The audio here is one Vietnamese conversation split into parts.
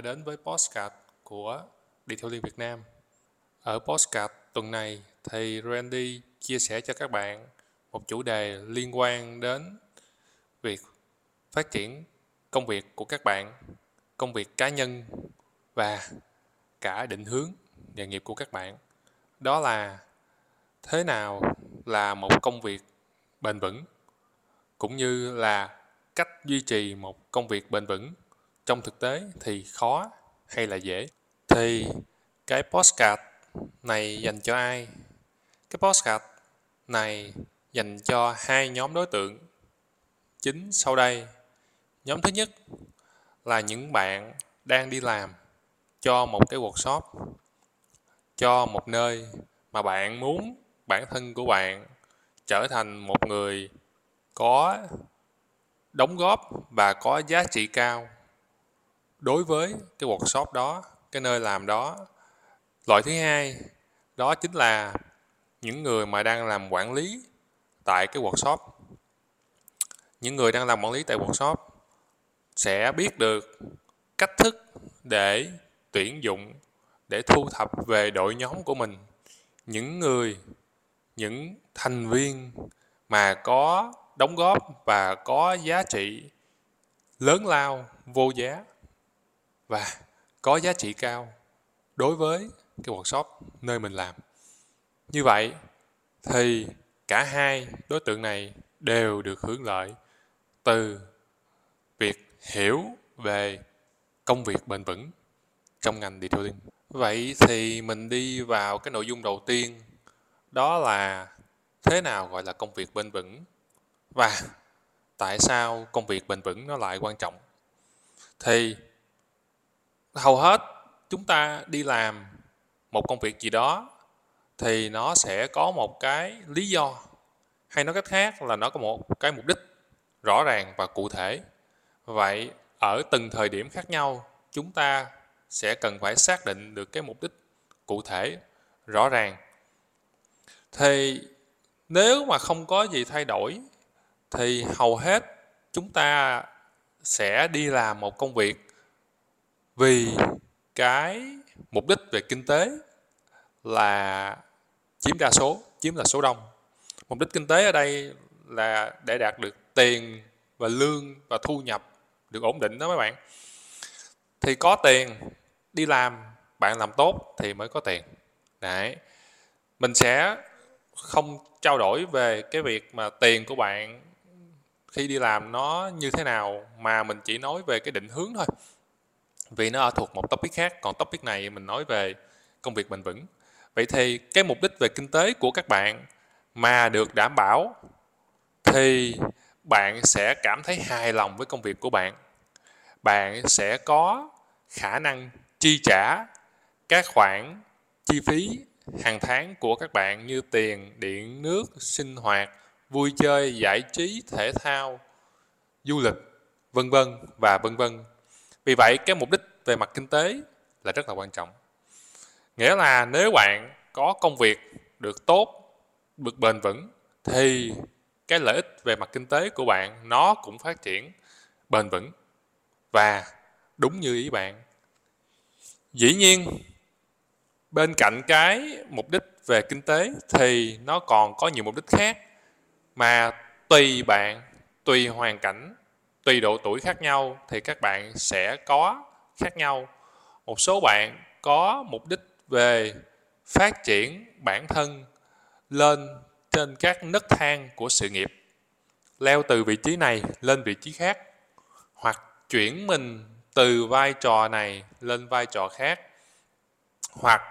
đã đến với Postcard của Detailing Việt Nam. Ở Postcard tuần này thì Randy chia sẻ cho các bạn một chủ đề liên quan đến việc phát triển công việc của các bạn, công việc cá nhân và cả định hướng nghề nghiệp của các bạn. Đó là thế nào là một công việc bền vững cũng như là cách duy trì một công việc bền vững trong thực tế thì khó hay là dễ? Thì cái postcard này dành cho ai? Cái postcard này dành cho hai nhóm đối tượng. Chính sau đây, nhóm thứ nhất là những bạn đang đi làm cho một cái workshop, cho một nơi mà bạn muốn bản thân của bạn trở thành một người có đóng góp và có giá trị cao đối với cái workshop đó, cái nơi làm đó, loại thứ hai đó chính là những người mà đang làm quản lý tại cái workshop. Những người đang làm quản lý tại workshop sẽ biết được cách thức để tuyển dụng, để thu thập về đội nhóm của mình. Những người, những thành viên mà có đóng góp và có giá trị lớn lao, vô giá và có giá trị cao đối với cái workshop nơi mình làm. Như vậy thì cả hai đối tượng này đều được hưởng lợi từ việc hiểu về công việc bền vững trong ngành detailing. Vậy thì mình đi vào cái nội dung đầu tiên, đó là thế nào gọi là công việc bền vững và tại sao công việc bền vững nó lại quan trọng. Thì hầu hết chúng ta đi làm một công việc gì đó thì nó sẽ có một cái lý do, hay nói cách khác là nó có một cái mục đích rõ ràng và cụ thể. Vậy ở từng thời điểm khác nhau, chúng ta sẽ cần phải xác định được cái mục đích cụ thể, rõ ràng. Thì nếu mà không có gì thay đổi, thì hầu hết chúng ta sẽ đi làm một công việc vì cái mục đích về kinh tế là chiếm đa số, chiếm là số đông. Mục đích kinh tế ở đây là để đạt được tiền và lương và thu nhập được ổn định đó mấy bạn. Thì có tiền đi làm, bạn làm tốt thì mới có tiền. Đấy. Mình sẽ không trao đổi về cái việc mà tiền của bạn khi đi làm nó như thế nào mà mình chỉ nói về cái định hướng thôi vì nó thuộc một topic khác, còn topic này mình nói về công việc bền vững. Vậy thì cái mục đích về kinh tế của các bạn mà được đảm bảo thì bạn sẽ cảm thấy hài lòng với công việc của bạn. Bạn sẽ có khả năng chi trả các khoản chi phí hàng tháng của các bạn như tiền, điện, nước, sinh hoạt, vui chơi, giải trí, thể thao, du lịch, vân vân và vân vân vì vậy, cái mục đích về mặt kinh tế là rất là quan trọng. Nghĩa là nếu bạn có công việc được tốt, được bền vững, thì cái lợi ích về mặt kinh tế của bạn nó cũng phát triển bền vững và đúng như ý bạn. Dĩ nhiên, bên cạnh cái mục đích về kinh tế thì nó còn có nhiều mục đích khác mà tùy bạn, tùy hoàn cảnh tùy độ tuổi khác nhau thì các bạn sẽ có khác nhau. Một số bạn có mục đích về phát triển bản thân lên trên các nấc thang của sự nghiệp, leo từ vị trí này lên vị trí khác, hoặc chuyển mình từ vai trò này lên vai trò khác, hoặc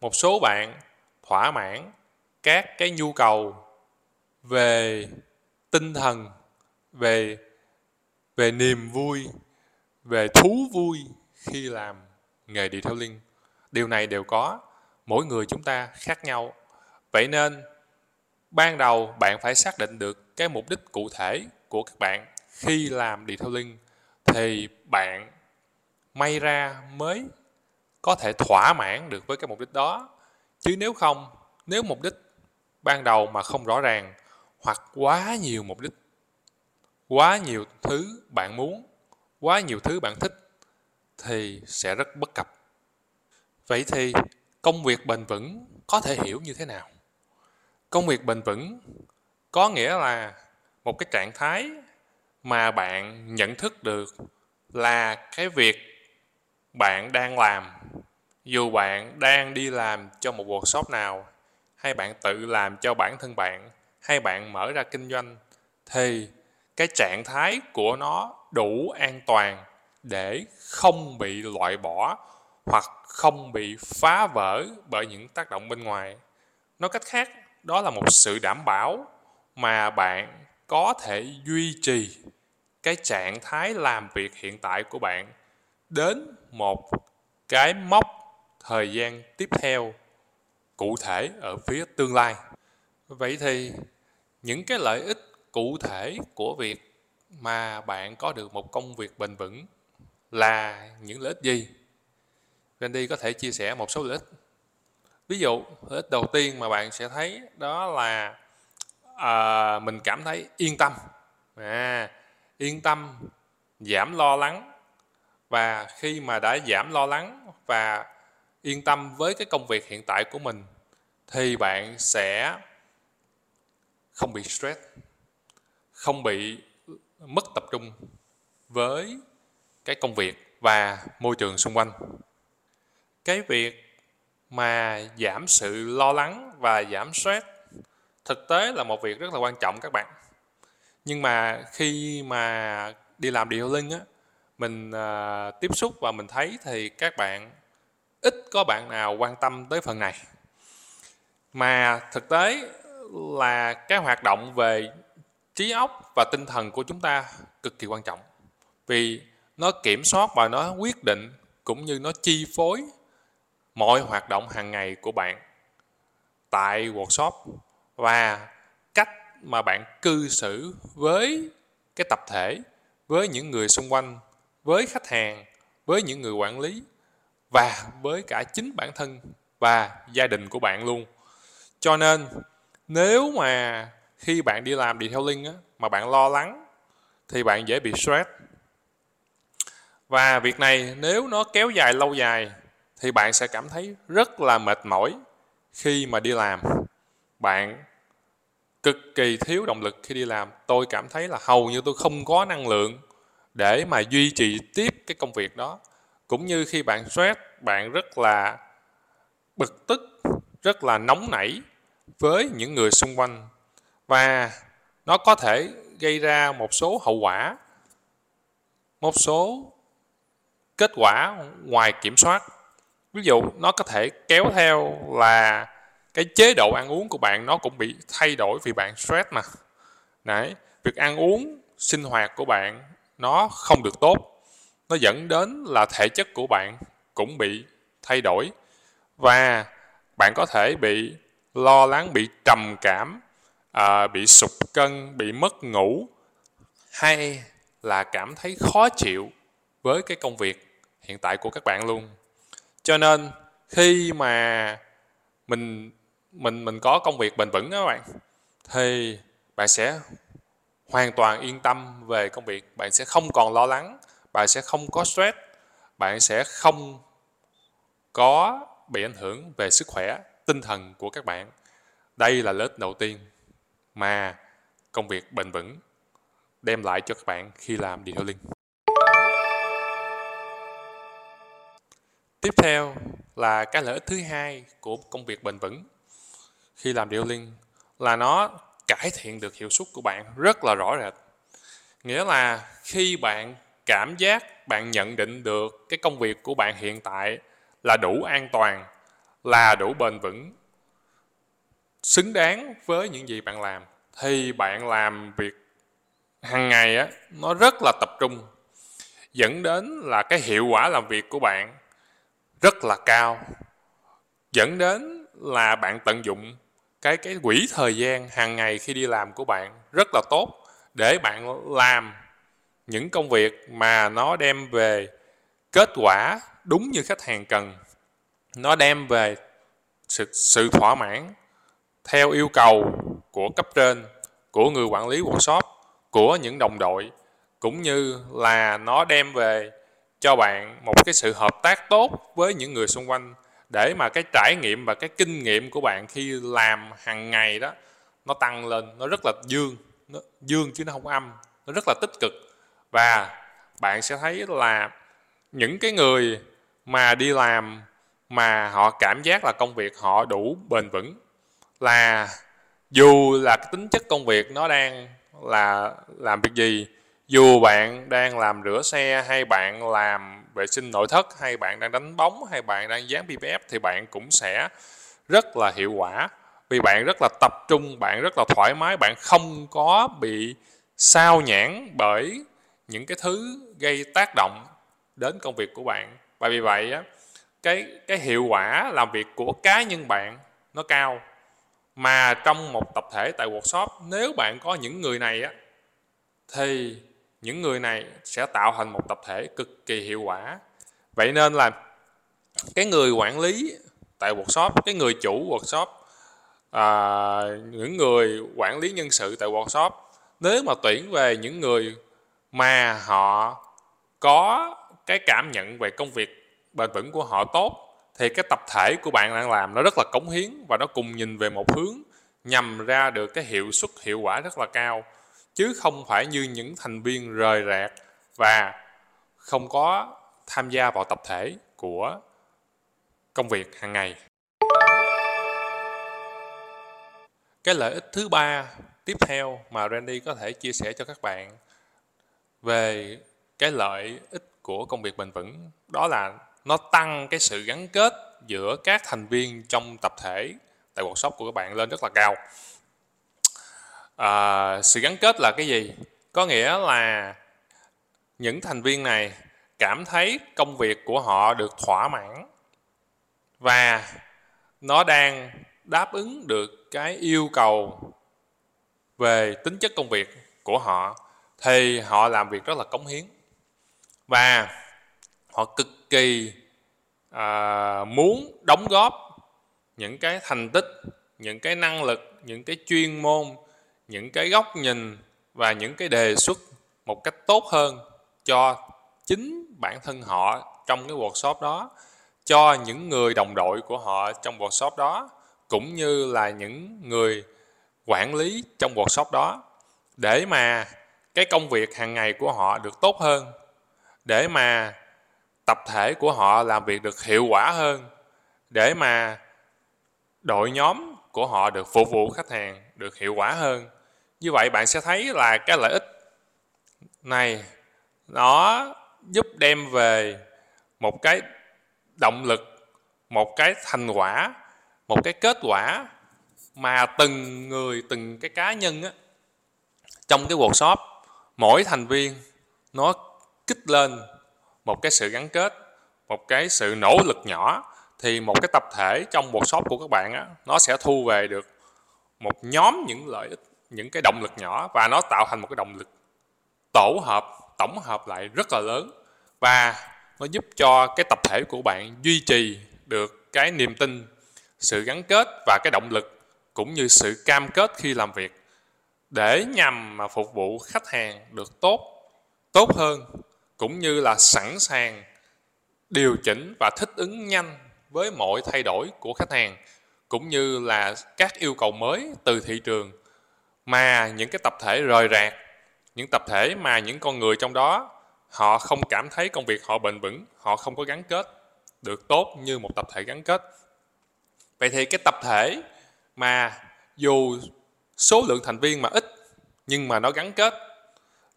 một số bạn thỏa mãn các cái nhu cầu về tinh thần, về về niềm vui, về thú vui khi làm nghề detailing. Điều này đều có, mỗi người chúng ta khác nhau. Vậy nên, ban đầu bạn phải xác định được cái mục đích cụ thể của các bạn khi làm detailing thì bạn may ra mới có thể thỏa mãn được với cái mục đích đó. Chứ nếu không, nếu mục đích ban đầu mà không rõ ràng hoặc quá nhiều mục đích quá nhiều thứ bạn muốn, quá nhiều thứ bạn thích thì sẽ rất bất cập. Vậy thì công việc bền vững có thể hiểu như thế nào? Công việc bền vững có nghĩa là một cái trạng thái mà bạn nhận thức được là cái việc bạn đang làm dù bạn đang đi làm cho một workshop nào, hay bạn tự làm cho bản thân bạn, hay bạn mở ra kinh doanh, thì cái trạng thái của nó đủ an toàn để không bị loại bỏ hoặc không bị phá vỡ bởi những tác động bên ngoài. Nói cách khác, đó là một sự đảm bảo mà bạn có thể duy trì cái trạng thái làm việc hiện tại của bạn đến một cái mốc thời gian tiếp theo, cụ thể ở phía tương lai. Vậy thì những cái lợi ích cụ thể của việc mà bạn có được một công việc bền vững là những lợi ích gì? Randy có thể chia sẻ một số lợi ích. Ví dụ lợi ích đầu tiên mà bạn sẽ thấy đó là à, mình cảm thấy yên tâm. À, yên tâm giảm lo lắng. Và khi mà đã giảm lo lắng và yên tâm với cái công việc hiện tại của mình thì bạn sẽ không bị stress không bị mất tập trung với cái công việc và môi trường xung quanh. Cái việc mà giảm sự lo lắng và giảm stress thực tế là một việc rất là quan trọng các bạn. Nhưng mà khi mà đi làm điều linh á mình uh, tiếp xúc và mình thấy thì các bạn ít có bạn nào quan tâm tới phần này. Mà thực tế là cái hoạt động về trí óc và tinh thần của chúng ta cực kỳ quan trọng. Vì nó kiểm soát và nó quyết định cũng như nó chi phối mọi hoạt động hàng ngày của bạn tại workshop và cách mà bạn cư xử với cái tập thể, với những người xung quanh, với khách hàng, với những người quản lý và với cả chính bản thân và gia đình của bạn luôn. Cho nên, nếu mà khi bạn đi làm đi detailing á, mà bạn lo lắng thì bạn dễ bị stress. Và việc này nếu nó kéo dài lâu dài thì bạn sẽ cảm thấy rất là mệt mỏi khi mà đi làm. Bạn cực kỳ thiếu động lực khi đi làm. Tôi cảm thấy là hầu như tôi không có năng lượng để mà duy trì tiếp cái công việc đó. Cũng như khi bạn stress bạn rất là bực tức rất là nóng nảy với những người xung quanh và nó có thể gây ra một số hậu quả một số kết quả ngoài kiểm soát. Ví dụ nó có thể kéo theo là cái chế độ ăn uống của bạn nó cũng bị thay đổi vì bạn stress mà. Đấy, việc ăn uống sinh hoạt của bạn nó không được tốt. Nó dẫn đến là thể chất của bạn cũng bị thay đổi. Và bạn có thể bị lo lắng bị trầm cảm à, bị sụt cân bị mất ngủ hay là cảm thấy khó chịu với cái công việc hiện tại của các bạn luôn. Cho nên khi mà mình mình mình có công việc bền vững đó các bạn thì bạn sẽ hoàn toàn yên tâm về công việc. Bạn sẽ không còn lo lắng bạn sẽ không có stress bạn sẽ không có bị ảnh hưởng về sức khỏe tinh thần của các bạn. Đây là lớp đầu tiên mà công việc bền vững đem lại cho các bạn khi làm detailing tiếp theo là cái lợi ích thứ hai của công việc bền vững khi làm detailing là nó cải thiện được hiệu suất của bạn rất là rõ rệt. Nghĩa là khi bạn cảm giác bạn nhận định được cái công việc của bạn hiện tại là đủ an toàn, là đủ bền vững xứng đáng với những gì bạn làm. Thì bạn làm việc hàng ngày á nó rất là tập trung dẫn đến là cái hiệu quả làm việc của bạn rất là cao dẫn đến là bạn tận dụng cái cái quỹ thời gian hàng ngày khi đi làm của bạn rất là tốt để bạn làm những công việc mà nó đem về kết quả đúng như khách hàng cần. Nó đem về sự, sự thỏa mãn theo yêu cầu của cấp trên, của người quản lý workshop, của những đồng đội, cũng như là nó đem về cho bạn một cái sự hợp tác tốt với những người xung quanh để mà cái trải nghiệm và cái kinh nghiệm của bạn khi làm hàng ngày đó, nó tăng lên, nó rất là dương, nó dương chứ nó không âm, nó rất là tích cực. Và bạn sẽ thấy là những cái người mà đi làm mà họ cảm giác là công việc họ đủ bền vững là dù là cái tính chất công việc nó đang là làm việc gì, dù bạn đang làm rửa xe, hay bạn làm vệ sinh nội thất, hay bạn đang đánh bóng, hay bạn đang dán PPF thì bạn cũng sẽ rất là hiệu quả. Vì bạn rất là tập trung, bạn rất là thoải mái, bạn không có bị sao nhãn bởi những cái thứ gây tác động đến công việc của bạn. Và vì vậy á, cái cái hiệu quả làm việc của cá nhân bạn nó cao mà trong một tập thể tại workshop nếu bạn có những người này á thì những người này sẽ tạo thành một tập thể cực kỳ hiệu quả. Vậy nên là cái người quản lý tại workshop cái người chủ workshop à, những người quản lý nhân sự tại workshop nếu mà tuyển về những người mà họ có cái cảm nhận về công việc bền vững của họ tốt thì cái tập thể của bạn đang làm nó rất là cống hiến và nó cùng nhìn về một hướng nhằm ra được cái hiệu suất, hiệu quả rất là cao. Chứ không phải như những thành viên rời rạc và không có tham gia vào tập thể của công việc hàng ngày. Cái lợi ích thứ ba tiếp theo mà Randy có thể chia sẻ cho các bạn về cái lợi ích của công việc bền vững đó là nó tăng cái sự gắn kết giữa các thành viên trong tập thể. Tại workshop của các bạn lên rất là cao. À, sự gắn kết là cái gì? Có nghĩa là những thành viên này cảm thấy công việc của họ được thỏa mãn và nó đang đáp ứng được cái yêu cầu về tính chất công việc của họ thì họ làm việc rất là cống hiến. Và họ cực kỳ à, muốn đóng góp những cái thành tích những cái năng lực những cái chuyên môn những cái góc nhìn và những cái đề xuất một cách tốt hơn cho chính bản thân họ trong cái workshop đó cho những người đồng đội của họ trong workshop đó cũng như là những người quản lý trong workshop đó để mà cái công việc hàng ngày của họ được tốt hơn để mà tập thể của họ làm việc được hiệu quả hơn để mà đội nhóm của họ được phục vụ khách hàng được hiệu quả hơn. Như vậy bạn sẽ thấy là cái lợi ích này nó giúp đem về một cái động lực một cái thành quả một cái kết quả mà từng người từng cái cá nhân á, trong cái workshop mỗi thành viên nó kích lên một cái sự gắn kết một cái sự nỗ lực nhỏ thì một cái tập thể trong một shop của các bạn á, nó sẽ thu về được một nhóm những lợi ích những cái động lực nhỏ và nó tạo thành một cái động lực tổ hợp tổng hợp lại rất là lớn và nó giúp cho cái tập thể của bạn duy trì được cái niềm tin sự gắn kết và cái động lực cũng như sự cam kết khi làm việc để nhằm mà phục vụ khách hàng được tốt tốt hơn cũng như là sẵn sàng điều chỉnh và thích ứng nhanh với mọi thay đổi của khách hàng, cũng như là các yêu cầu mới từ thị trường. Mà những cái tập thể rời rạc, những tập thể mà những con người trong đó, họ không cảm thấy công việc họ bền vững, họ không có gắn kết được tốt như một tập thể gắn kết. Vậy thì cái tập thể mà dù số lượng thành viên mà ít, nhưng mà nó gắn kết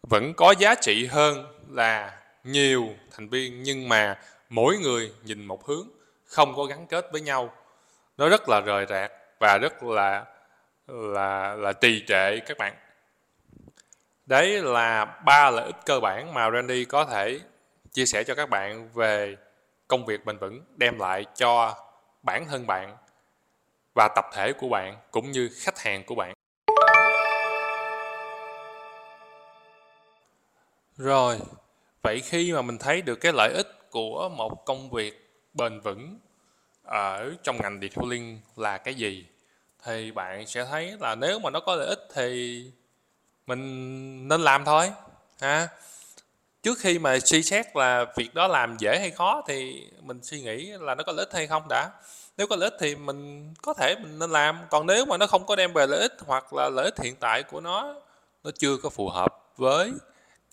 vẫn có giá trị hơn là nhiều thành viên, nhưng mà mỗi người nhìn một hướng, không có gắn kết với nhau. Nó rất là rời rạc và rất là là là trì trệ các bạn. Đấy là ba lợi ích cơ bản mà Randy có thể chia sẻ cho các bạn về công việc bền vững, đem lại cho bản thân bạn và tập thể của bạn, cũng như khách hàng của bạn. Rồi, vậy khi mà mình thấy được cái lợi ích của một công việc bền vững ở trong ngành detailing là cái gì, thì bạn sẽ thấy là nếu mà nó có lợi ích thì mình nên làm thôi, ha? Trước khi mà suy xét là việc đó làm dễ hay khó thì mình suy nghĩ là nó có lợi ích hay không đã. Nếu có lợi ích thì mình có thể mình nên làm, còn nếu mà nó không có đem về lợi ích hoặc là lợi ích hiện tại của nó nó chưa có phù hợp với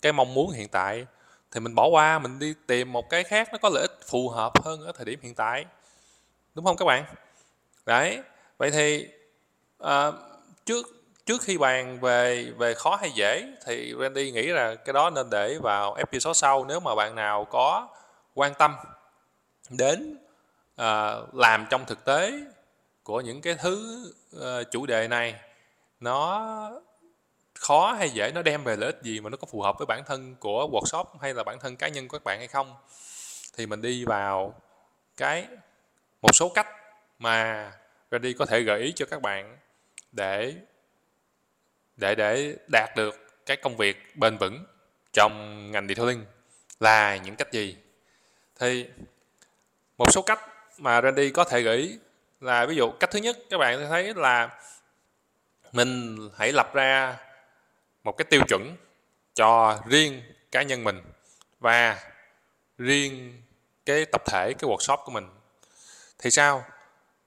cái mong muốn hiện tại thì mình bỏ qua mình đi tìm một cái khác nó có lợi ích phù hợp hơn ở thời điểm hiện tại. Đúng không các bạn? Đấy vậy thì à, trước trước khi bàn về về khó hay dễ thì Randy nghĩ là cái đó nên để vào episode sau nếu mà bạn nào có quan tâm đến uh, làm trong thực tế của những cái thứ uh, chủ đề này. Nó khó hay dễ, nó đem về lợi ích gì mà nó có phù hợp với bản thân của workshop hay là bản thân cá nhân của các bạn hay không? Thì mình đi vào cái một số cách mà Randy có thể gợi ý cho các bạn để để để đạt được cái công việc bền vững trong ngành detailing là những cách gì? Thì một số cách mà Randy có thể gửi là ví dụ cách thứ nhất, các bạn thấy là mình hãy lập ra một cái tiêu chuẩn cho riêng cá nhân mình và riêng cái tập thể, cái workshop của mình. Thì sao?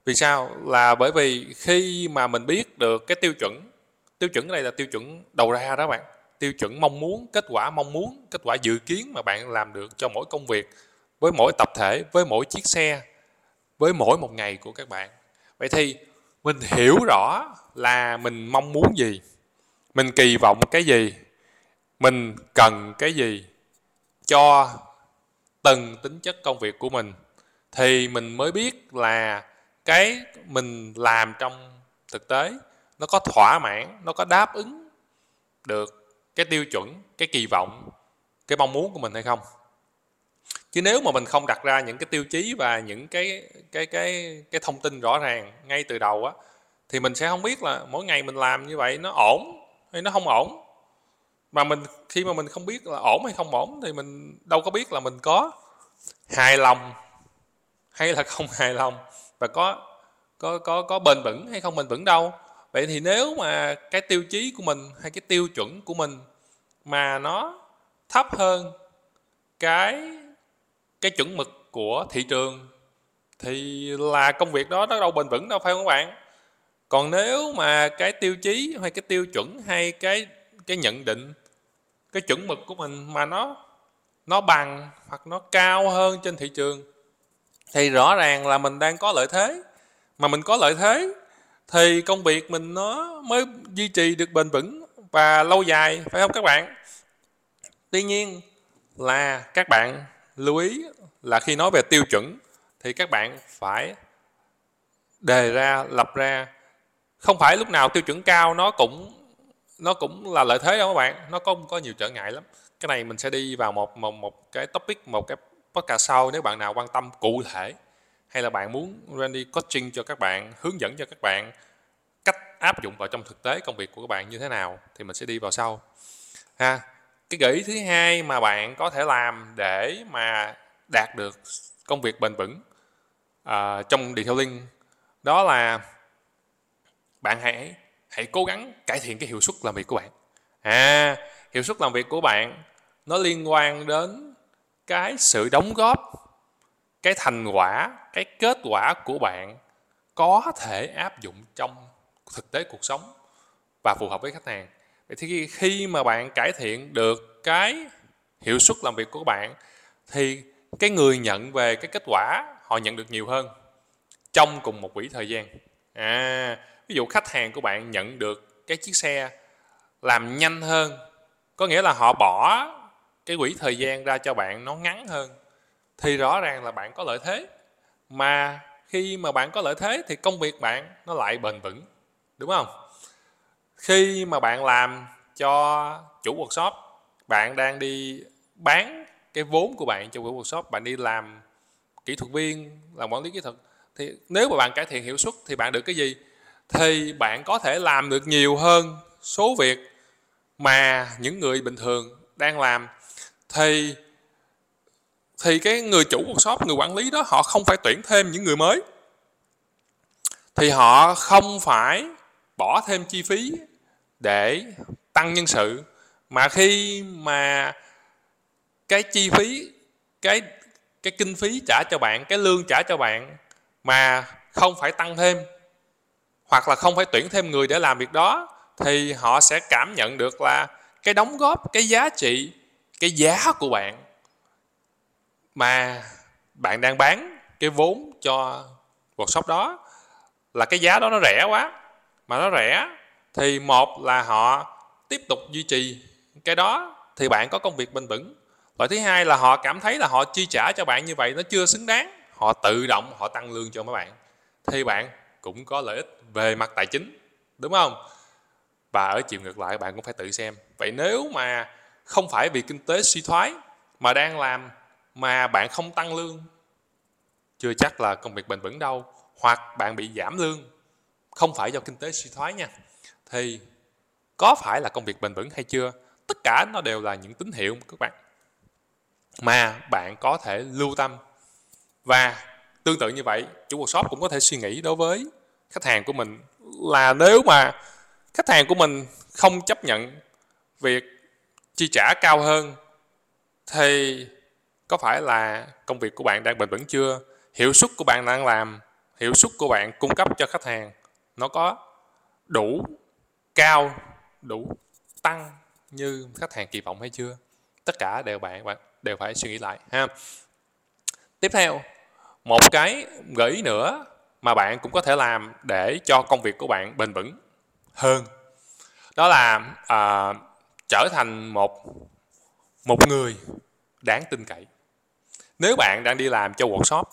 Vì sao? Là bởi vì khi mà mình biết được cái tiêu chuẩn tiêu chuẩn này là tiêu chuẩn đầu ra đó bạn. Tiêu chuẩn mong muốn, kết quả mong muốn, kết quả dự kiến mà bạn làm được cho mỗi công việc, với mỗi tập thể, với mỗi chiếc xe, với mỗi một ngày của các bạn. Vậy thì mình hiểu rõ là mình mong muốn gì mình kỳ vọng cái gì? Mình cần cái gì? Cho từng tính chất công việc của mình. Thì mình mới biết là cái mình làm trong thực tế, nó có thỏa mãn, nó có đáp ứng được cái tiêu chuẩn, cái kỳ vọng, cái mong muốn của mình hay không. Chứ nếu mà mình không đặt ra những cái tiêu chí và những cái cái cái cái thông tin rõ ràng ngay từ đầu á, thì mình sẽ không biết là mỗi ngày mình làm như vậy nó ổn hay nó không ổn. Mà mình, khi mà mình không biết là ổn hay không ổn thì mình đâu có biết là mình có hài lòng hay là không hài lòng và có có có có bền vững hay không bền vững đâu. Vậy thì nếu mà cái tiêu chí của mình hay cái tiêu chuẩn của mình mà nó thấp hơn cái cái chuẩn mực của thị trường thì là công việc đó nó đâu bền vững đâu, phải không các bạn? Còn nếu mà cái tiêu chí hay cái tiêu chuẩn hay cái cái nhận định, cái chuẩn mực của mình mà nó nó bằng hoặc nó cao hơn trên thị trường, thì rõ ràng là mình đang có lợi thế. Mà mình có lợi thế, thì công việc mình nó mới duy trì được bền vững và lâu dài, phải không các bạn? Tuy nhiên là các bạn lưu ý là khi nói về tiêu chuẩn thì các bạn phải đề ra, lập ra không phải lúc nào tiêu chuẩn cao nó cũng nó cũng là lợi thế đâu các bạn. Nó cũng có nhiều trở ngại lắm. Cái này mình sẽ đi vào một một một cái topic một cái podcast sau nếu bạn nào quan tâm cụ thể. Hay là bạn muốn Randy coaching cho các bạn hướng dẫn cho các bạn cách áp dụng vào trong thực tế công việc của các bạn như thế nào thì mình sẽ đi vào sau. Ha cái gợi ý thứ hai mà bạn có thể làm để mà đạt được công việc bền vững uh, trong detailing đó là bạn hãy hãy cố gắng cải thiện cái hiệu suất làm việc của bạn. À hiệu suất làm việc của bạn nó liên quan đến cái sự đóng góp, cái thành quả, cái kết quả của bạn có thể áp dụng trong thực tế cuộc sống và phù hợp với khách hàng. Vậy thì khi mà bạn cải thiện được cái hiệu suất làm việc của bạn, thì cái người nhận về cái kết quả họ nhận được nhiều hơn trong cùng một quỹ thời gian. À ví dụ khách hàng của bạn nhận được cái chiếc xe làm nhanh hơn, có nghĩa là họ bỏ cái quỹ thời gian ra cho bạn nó ngắn hơn, thì rõ ràng là bạn có lợi thế. Mà khi mà bạn có lợi thế thì công việc bạn nó lại bền vững, đúng không? Khi mà bạn làm cho chủ workshop, bạn đang đi bán cái vốn của bạn cho chủ workshop, bạn đi làm kỹ thuật viên, làm quản lý kỹ thuật, thì nếu mà bạn cải thiện hiệu suất thì bạn được cái gì? Thì bạn có thể làm được nhiều hơn số việc mà những người bình thường đang làm. Thì thì cái người chủ workshop, người quản lý đó, họ không phải tuyển thêm những người mới. Thì họ không phải bỏ thêm chi phí để tăng nhân sự, mà khi mà cái chi phí, cái cái kinh phí trả cho bạn, cái lương trả cho bạn mà không phải tăng thêm hoặc là không phải tuyển thêm người để làm việc đó, thì họ sẽ cảm nhận được là cái đóng góp, cái giá trị, cái giá của bạn. Mà bạn đang bán cái vốn cho workshop đó là cái giá đó nó rẻ quá. Mà nó rẻ thì một là họ tiếp tục duy trì cái đó thì bạn có công việc bền vững. Loại thứ hai là họ cảm thấy là họ chi trả cho bạn như vậy nó chưa xứng đáng. Họ tự động họ tăng lương cho mấy bạn. Thì bạn cũng có lợi ích về mặt tài chính, đúng không? Và ở chiều ngược lại, bạn cũng phải tự xem. Vậy nếu mà không phải vì kinh tế suy thoái mà đang làm mà bạn không tăng lương, chưa chắc là công việc bền vững đâu, hoặc bạn bị giảm lương, không phải do kinh tế suy thoái nha, thì có phải là công việc bền vững hay chưa? Tất cả nó đều là những tín hiệu các bạn, mà bạn có thể lưu tâm. Và tương tự như vậy, chủ workshop cũng có thể suy nghĩ đối với khách hàng của mình là nếu mà khách hàng của mình không chấp nhận việc chi trả cao hơn thì có phải là công việc của bạn đang bền vững chưa? Hiệu suất của bạn đang làm, hiệu suất của bạn cung cấp cho khách hàng, nó có đủ cao, đủ tăng như khách hàng kỳ vọng hay chưa? Tất cả đều bạn bạn đều phải suy nghĩ lại ha. Tiếp theo một cái gợi ý nữa mà bạn cũng có thể làm để cho công việc của bạn bền vững hơn. Đó là à, trở thành một một người đáng tin cậy. Nếu bạn đang đi làm cho workshop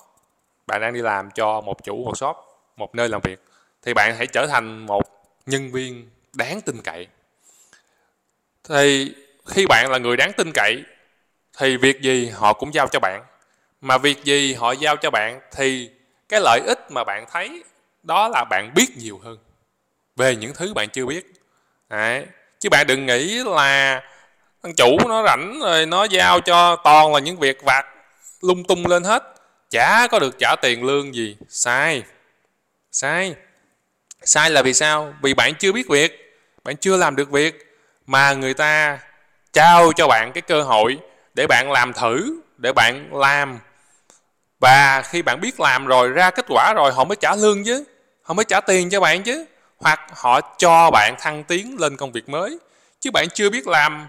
bạn đang đi làm cho một chủ workshop một nơi làm việc thì bạn hãy trở thành một nhân viên đáng tin cậy. Thì khi bạn là người đáng tin cậy thì việc gì họ cũng giao cho bạn mà việc gì họ giao cho bạn thì cái lợi ích mà bạn thấy đó là bạn biết nhiều hơn về những thứ bạn chưa biết. Đấy. chứ bạn đừng nghĩ là thằng chủ nó rảnh rồi nó giao cho toàn là những việc vặt lung tung lên hết. Chả có được trả tiền lương gì. Sai sai. Sai là vì sao? Vì bạn chưa biết việc, bạn chưa làm được việc mà người ta trao cho bạn cái cơ hội để bạn làm thử, để bạn làm và khi bạn biết làm rồi ra kết quả rồi họ mới trả lương chứ. Họ mới trả tiền cho bạn chứ. Hoặc họ cho bạn thăng tiến lên công việc mới. Chứ bạn chưa biết làm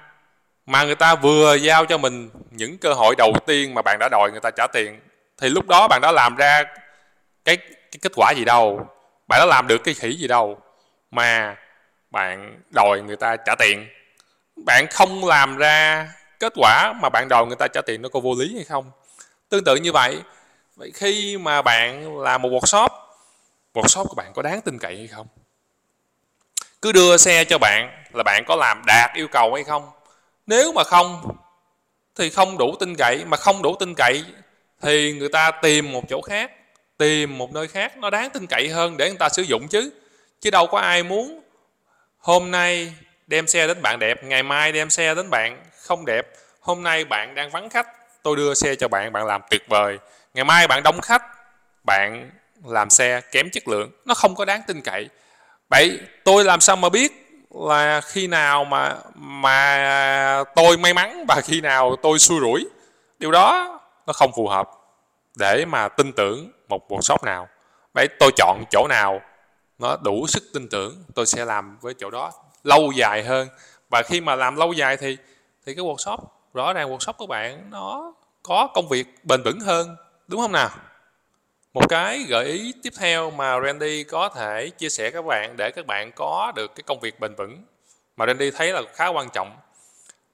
mà người ta vừa giao cho mình những cơ hội đầu tiên mà bạn đã đòi người ta trả tiền. Thì lúc đó bạn đã làm ra cái, cái kết quả gì đâu. Bạn đã làm được cái khỉ gì đâu mà bạn đòi người ta trả tiền. Bạn không làm ra kết quả mà bạn đòi người ta trả tiền nó có vô lý hay không? Tương tự như vậy vậy khi mà bạn làm một workshop workshop của bạn có đáng tin cậy hay không? Cứ đưa xe cho bạn là bạn có làm đạt yêu cầu hay không? Nếu mà không, thì không đủ tin cậy, mà không đủ tin cậy thì người ta tìm một chỗ khác, tìm một nơi khác nó đáng tin cậy hơn để người ta sử dụng chứ. Chứ đâu có ai muốn hôm nay đem xe đến bạn đẹp, ngày mai đem xe đến bạn không đẹp. Hôm nay bạn đang vắng khách, tôi đưa xe cho bạn bạn làm tuyệt vời ngày mai bạn đông khách, bạn làm xe kém chất lượng, nó không có đáng tin cậy. Vậy tôi làm sao mà biết là khi nào mà mà tôi may mắn và khi nào tôi xui rủi? Điều đó nó không phù hợp để mà tin tưởng một workshop nào. Vậy tôi chọn chỗ nào nó đủ sức tin tưởng, tôi sẽ làm với chỗ đó lâu dài hơn. Và khi mà làm lâu dài thì thì cái workshop, rõ ràng workshop của bạn nó có công việc bền vững hơn đúng không nào? Một cái gợi ý tiếp theo mà Randy có thể chia sẻ các bạn để các bạn có được cái công việc bền vững mà Randy thấy là khá quan trọng,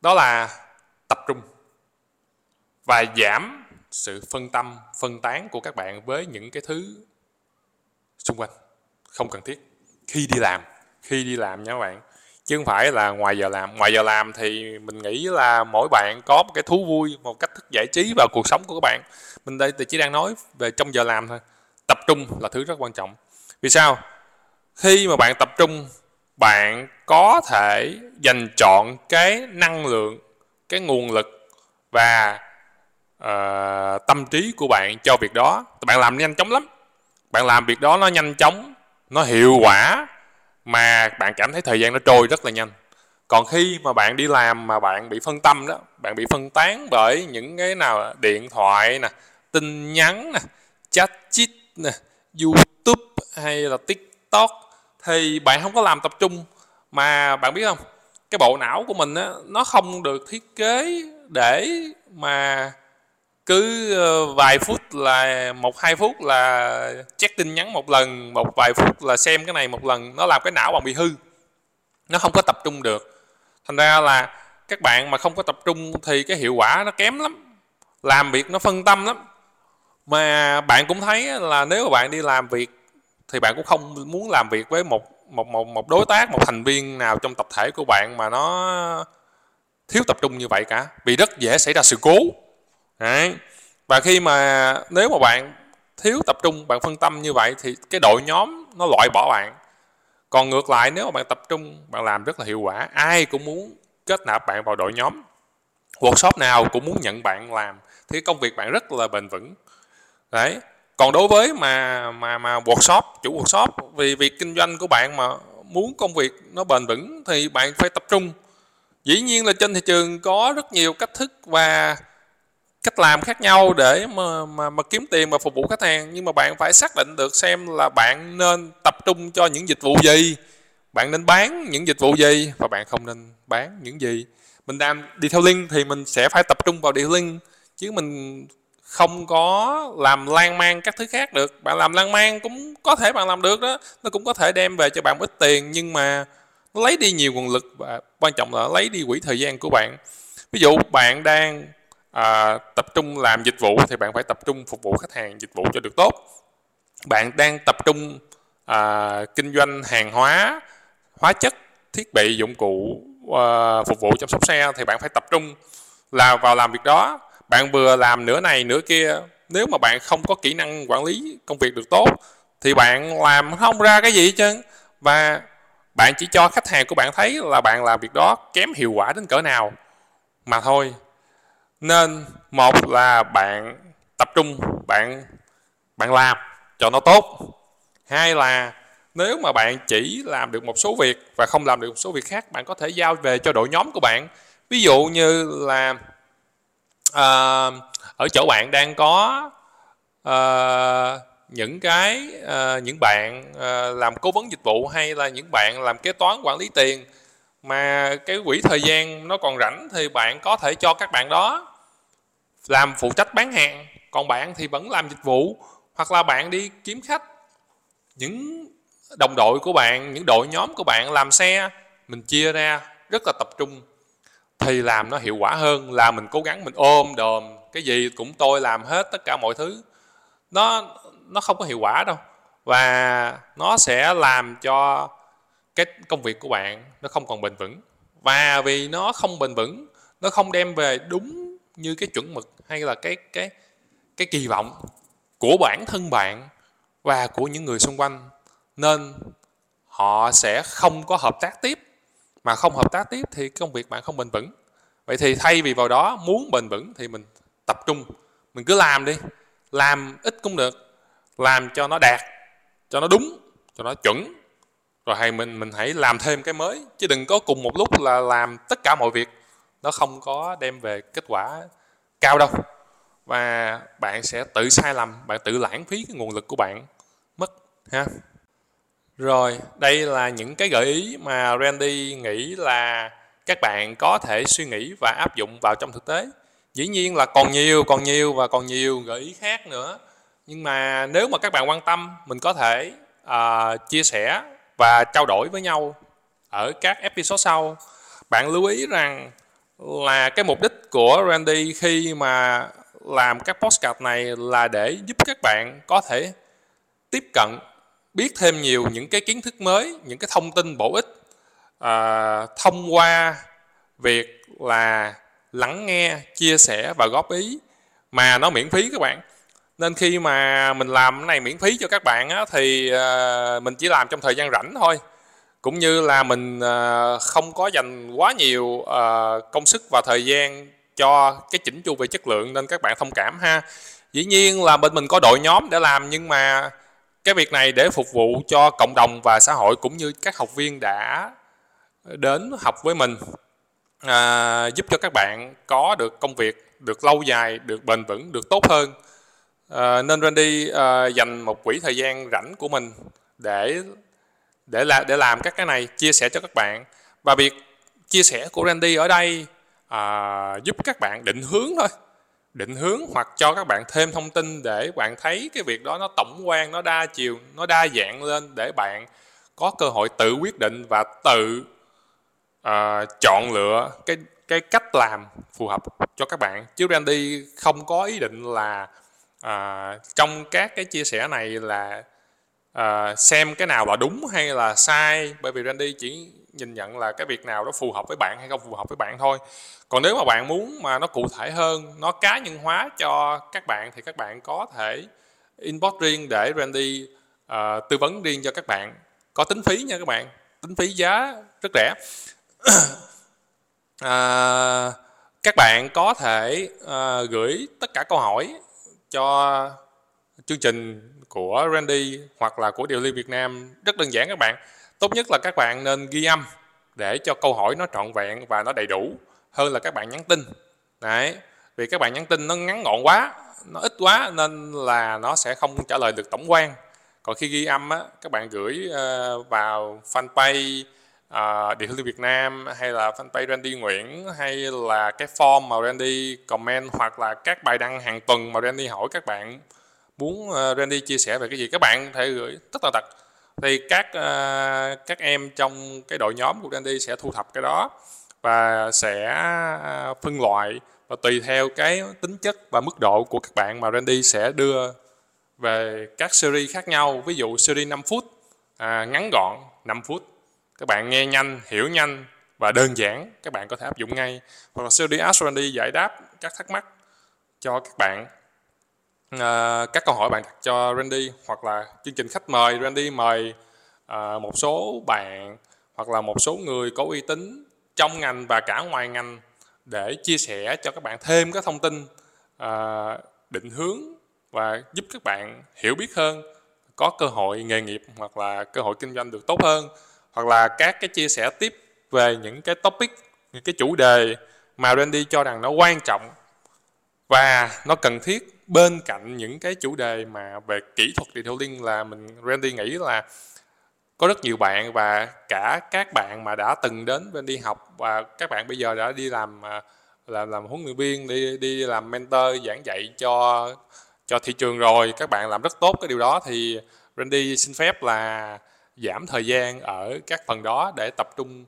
đó là tập trung và giảm sự phân tâm, phân tán của các bạn với những cái thứ xung quanh. Không cần thiết. Khi đi làm, khi đi làm nha các bạn chứ không phải là ngoài giờ làm. Ngoài giờ làm thì mình nghĩ là mỗi bạn có một cái thú vui một cách thức giải trí vào cuộc sống của các bạn. Mình đây thì chỉ đang nói về trong giờ làm thôi. Tập trung là thứ rất quan trọng. Vì sao? Khi mà bạn tập trung bạn có thể dành chọn cái năng lượng cái nguồn lực và uh, tâm trí của bạn cho việc đó. Bạn làm nhanh chóng lắm. Bạn làm việc đó nó nhanh chóng nó hiệu quả mà bạn cảm thấy thời gian nó trôi rất là nhanh. Còn khi mà bạn đi làm mà bạn bị phân tâm đó, bạn bị phân tán bởi những cái nào điện thoại nè, tin nhắn nè, chat chít nè, youtube hay là tiktok, thì bạn không có làm tập trung. Mà bạn biết không, cái bộ não của mình á, nó không được thiết kế để mà cứ ờ, vài phút là một, hai phút là check tin nhắn một lần, một vài phút là xem cái này một lần, nó làm cái não bạn bị hư. Nó không có tập trung được. Thành ra là các bạn mà không có tập trung thì cái hiệu quả nó kém lắm, làm việc nó phân tâm lắm. Mà bạn cũng thấy là nếu mà bạn đi làm việc thì bạn cũng không muốn làm việc với một một một một đối tác, một thành viên nào trong tập thể của bạn mà nó thiếu tập trung như vậy cả. Vì rất dễ xảy ra sự cố. Đấy. và khi mà nếu mà bạn thiếu tập trung, bạn phân tâm như vậy thì cái đội nhóm nó loại bỏ bạn. Còn ngược lại, nếu mà bạn tập trung, bạn làm rất là hiệu quả, ai cũng muốn kết nạp bạn vào đội nhóm. Workshop nào cũng muốn nhận bạn làm thì công việc bạn rất là bền vững. Đấy. Còn đối với mà mà mà workshop, chủ workshop, vì việc kinh doanh của bạn mà muốn công việc nó bền vững thì bạn phải tập trung. Dĩ nhiên là trên thị trường có rất nhiều cách thức và cách làm khác nhau để mà, mà mà kiếm tiền và phục vụ khách hàng. Nhưng mà bạn phải xác định được xem là bạn nên tập trung cho những dịch vụ gì bạn nên bán những dịch vụ gì và bạn không nên bán những gì. Mình làm đi theo link thì mình sẽ phải tập trung vào đi link chứ mình không có làm lan man các thứ khác được. Bạn làm lan man cũng có thể bạn làm được đó nó cũng có thể đem về cho bạn ít tiền nhưng mà nó lấy đi nhiều nguồn lực và quan trọng là lấy đi quỹ thời gian của bạn. Ví dụ bạn đang à, tập trung làm dịch vụ thì bạn phải tập trung phục vụ khách hàng dịch vụ cho được tốt. Bạn đang tập trung à, kinh doanh hàng hóa hóa chất thiết bị dụng cụ à, phục vụ chăm sóc xe thì bạn phải tập trung là vào làm việc đó. Bạn vừa làm nửa này nửa kia nếu mà bạn không có kỹ năng quản lý công việc được tốt thì bạn làm không ra cái gì chứ và bạn chỉ cho khách hàng của bạn thấy là bạn làm việc đó kém hiệu quả đến cỡ nào mà thôi nên một là bạn tập trung bạn bạn làm cho nó tốt. Hai là nếu mà bạn chỉ làm được một số việc và không làm được một số việc khác bạn có thể giao về cho đội nhóm của bạn. Ví dụ như là uh, ở chỗ bạn đang có uh, những cái uh, những bạn uh, làm cố vấn dịch vụ hay là những bạn làm kế toán quản lý tiền mà cái quỹ thời gian nó còn rảnh thì bạn có thể cho các bạn đó làm phụ trách bán hàng, còn bạn thì vẫn làm dịch vụ, hoặc là bạn đi kiếm khách. Những đồng đội của bạn, những đội nhóm của bạn làm xe, mình chia ra rất là tập trung. Thì làm nó hiệu quả hơn là mình cố gắng mình ôm đồm, cái gì cũng tôi làm hết tất cả mọi thứ. Nó nó không có hiệu quả đâu. Và nó sẽ làm cho cái công việc của bạn nó không còn bền vững. Và vì nó không bền vững, nó không đem về đúng như cái chuẩn mực hay là cái cái cái kỳ vọng của bản thân bạn và của những người xung quanh nên họ sẽ không có hợp tác tiếp. Mà không hợp tác tiếp thì công việc bạn không bền vững. Vậy thì thay vì vào đó muốn bền vững thì mình tập trung, mình cứ làm đi. Làm ít cũng được, làm cho nó đạt, cho nó đúng, cho nó chuẩn. Rồi hay mình mình hãy làm thêm cái mới, chứ đừng có cùng một lúc là làm tất cả mọi việc. Nó không có đem về kết quả cao đâu. Và bạn sẽ tự sai lầm bạn tự lãng phí cái nguồn lực của bạn mất ha. Rồi đây là những cái gợi ý mà Randy nghĩ là các bạn có thể suy nghĩ và áp dụng vào trong thực tế. Dĩ nhiên là còn nhiều còn nhiều và còn nhiều gợi ý khác nữa. Nhưng mà nếu mà các bạn quan tâm mình có thể uh, chia sẻ và trao đổi với nhau ở các episode sau. Bạn lưu ý rằng là cái mục đích của Randy khi mà làm các postcard này là để giúp các bạn có thể tiếp cận biết thêm nhiều những cái kiến thức mới những cái thông tin bổ ích à, thông qua việc là lắng nghe chia sẻ và góp ý mà nó miễn phí các bạn. Nên khi mà mình làm cái này miễn phí cho các bạn á, thì à, mình chỉ làm trong thời gian rảnh thôi cũng như là mình à, không có dành quá nhiều à, công sức và thời gian cho cái chỉnh chu về chất lượng nên các bạn thông cảm ha dĩ nhiên là bên mình có đội nhóm để làm nhưng mà cái việc này để phục vụ cho cộng đồng và xã hội cũng như các học viên đã đến học với mình à, giúp cho các bạn có được công việc được lâu dài, được bền vững, được tốt hơn. À, nên Randy à, dành một quỹ thời gian rảnh của mình để để là để làm các cái này chia sẻ cho các bạn. Và việc chia sẻ của Randy ở đây à, giúp các bạn định hướng thôi. Định hướng hoặc cho các bạn thêm thông tin để bạn thấy cái việc đó nó tổng quan nó đa chiều nó đa dạng lên để bạn có cơ hội tự quyết định và tự uh, chọn lựa cái cái cách làm phù hợp cho các bạn. Chứ Randy không có ý định là uh, trong các cái chia sẻ này là Ờ, xem cái nào là đúng hay là sai bởi vì Randy chỉ nhìn nhận là cái việc nào đó phù hợp với bạn hay không phù hợp với bạn thôi. Còn nếu mà bạn muốn mà nó cụ thể hơn nó cá nhân hóa cho các bạn thì các bạn có thể inbox riêng để Randy uh, tư vấn riêng cho các bạn. Có tính phí nha các bạn tính phí giá rất rẻ. À, các bạn có thể uh, gửi tất cả câu hỏi cho chương trình của Randy hoặc là của Điều Ly Việt Nam rất đơn giản các bạn. Tốt nhất là các bạn nên ghi âm để cho câu hỏi nó trọn vẹn và nó đầy đủ hơn là các bạn nhắn tin. Đấy vì các bạn nhắn tin nó ngắn gọn quá nó ít quá nên là nó sẽ không trả lời được tổng quan. Còn khi ghi âm á các bạn gửi ờ, vào fanpage uh, Điện Hương Việt Nam hay là fanpage Randy Nguyễn hay là cái form mà Randy comment hoặc là các bài đăng hàng tuần mà Randy hỏi các bạn muốn ờ, Randy chia sẻ về cái gì? Các bạn thể gửi tất tần tật. Thì các ờ, các em trong cái đội nhóm của Randy sẽ thu thập cái đó và sẽ ờ, phân loại và tùy theo cái tính chất và mức độ của các bạn mà Randy sẽ đưa về các series khác nhau. Ví dụ series 5 phút à, ngắn gọn 5 phút. Các bạn nghe nhanh hiểu nhanh và đơn giản các bạn có thể áp dụng ngay. Hoặc là series Ask Randy giải đáp các thắc mắc cho các bạn. Ờ, các câu hỏi bạn đặt cho Randy hoặc là chương trình khách mời. Randy mời uh, một số bạn hoặc là một số người có uy tín trong ngành và cả ngoài ngành để chia sẻ cho các bạn thêm các thông tin uh, định hướng và giúp các bạn hiểu biết hơn có cơ hội nghề nghiệp hoặc là cơ hội kinh doanh được tốt hơn hoặc là các cái chia sẻ tiếp về những cái topic những cái chủ đề mà Randy cho rằng nó quan trọng và nó cần thiết bên cạnh những cái chủ đề mà về kỹ thuật detailing là mình, Randy nghĩ là có rất nhiều bạn và cả các bạn mà đã từng đến bên đi học và các bạn bây giờ đã đi làm à, làm làm huấn luyện viên, đi đi làm mentor, giảng dạy cho cho thị trường rồi, các bạn làm rất tốt cái điều đó thì Randy xin phép là giảm thời gian ở các phần đó để tập trung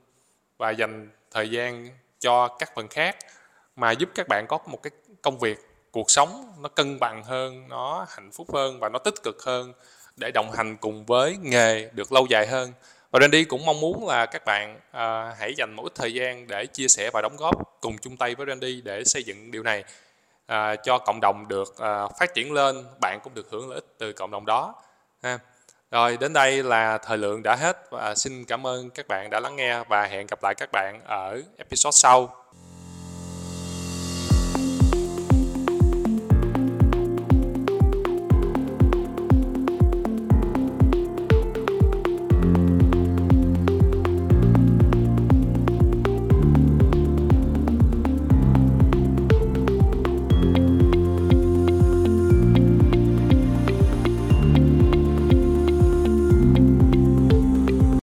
và dành thời gian cho các phần khác mà giúp các bạn có một cái công việc cuộc sống nó cân bằng hơn nó hạnh phúc hơn và nó tích cực hơn để đồng hành cùng với nghề được lâu dài hơn và Randy cũng mong muốn là các bạn à, hãy dành một ít thời gian để chia sẻ và đóng góp cùng chung tay với Randy để xây dựng điều này à, cho cộng đồng được à, phát triển lên bạn cũng được hưởng lợi ích từ cộng đồng đó ha. rồi đến đây là thời lượng đã hết và xin cảm ơn các bạn đã lắng nghe và hẹn gặp lại các bạn ở episode sau